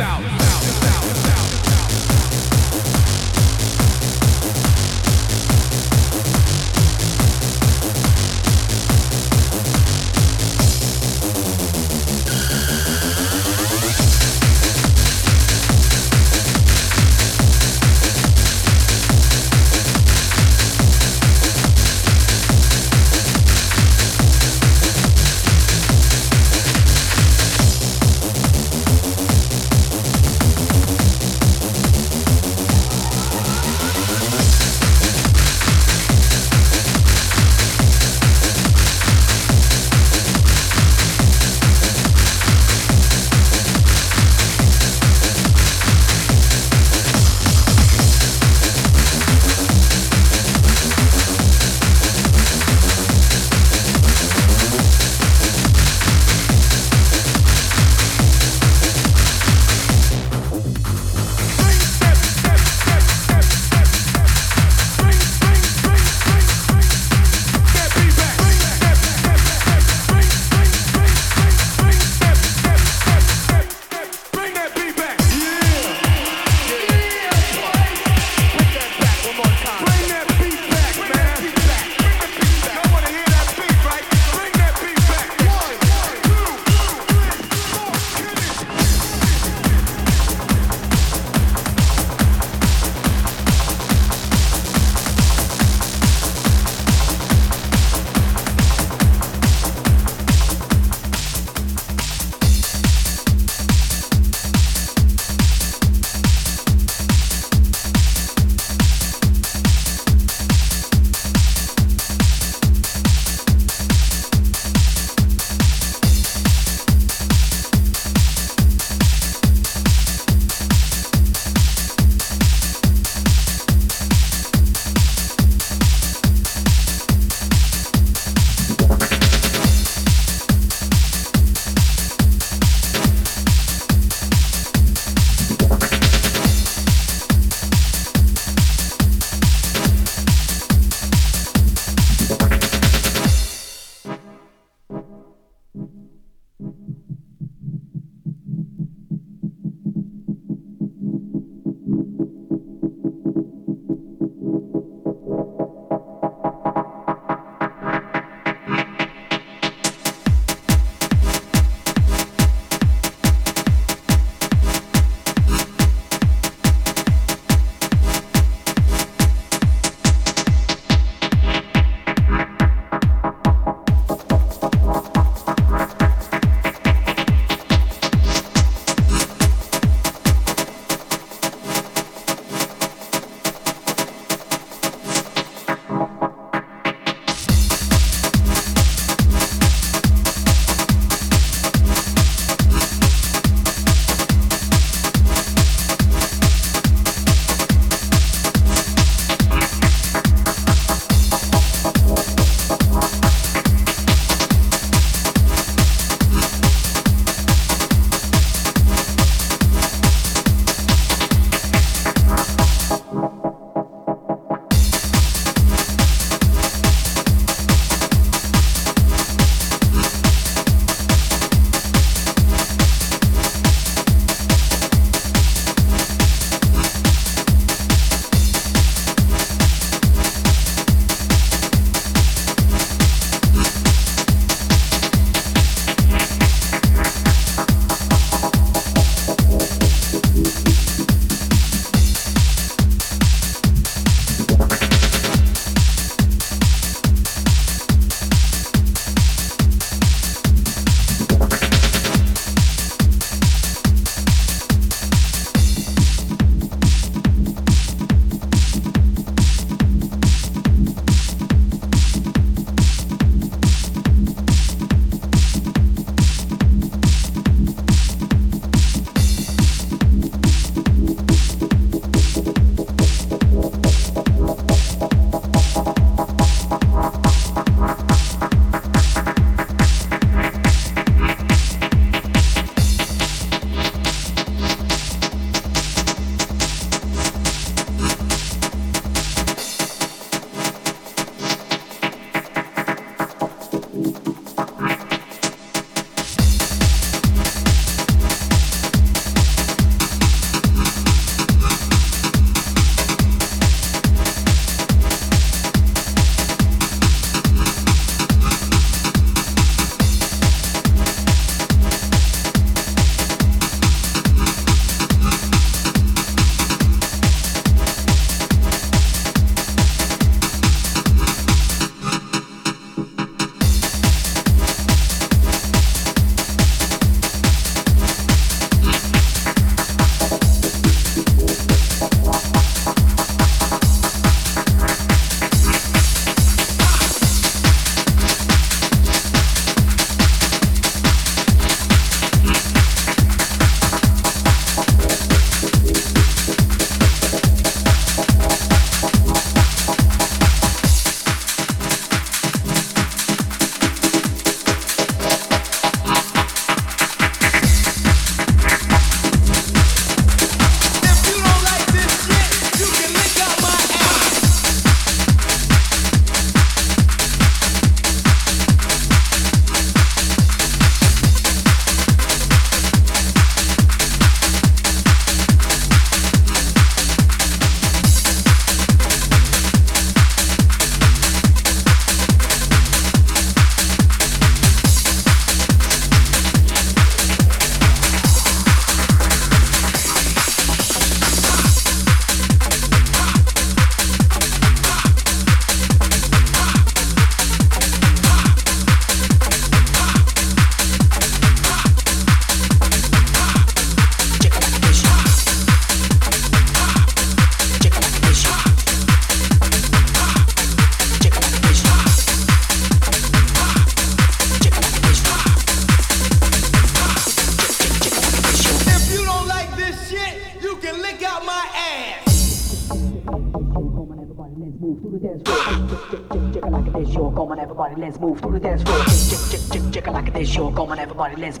out.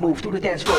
Move to the dance floor.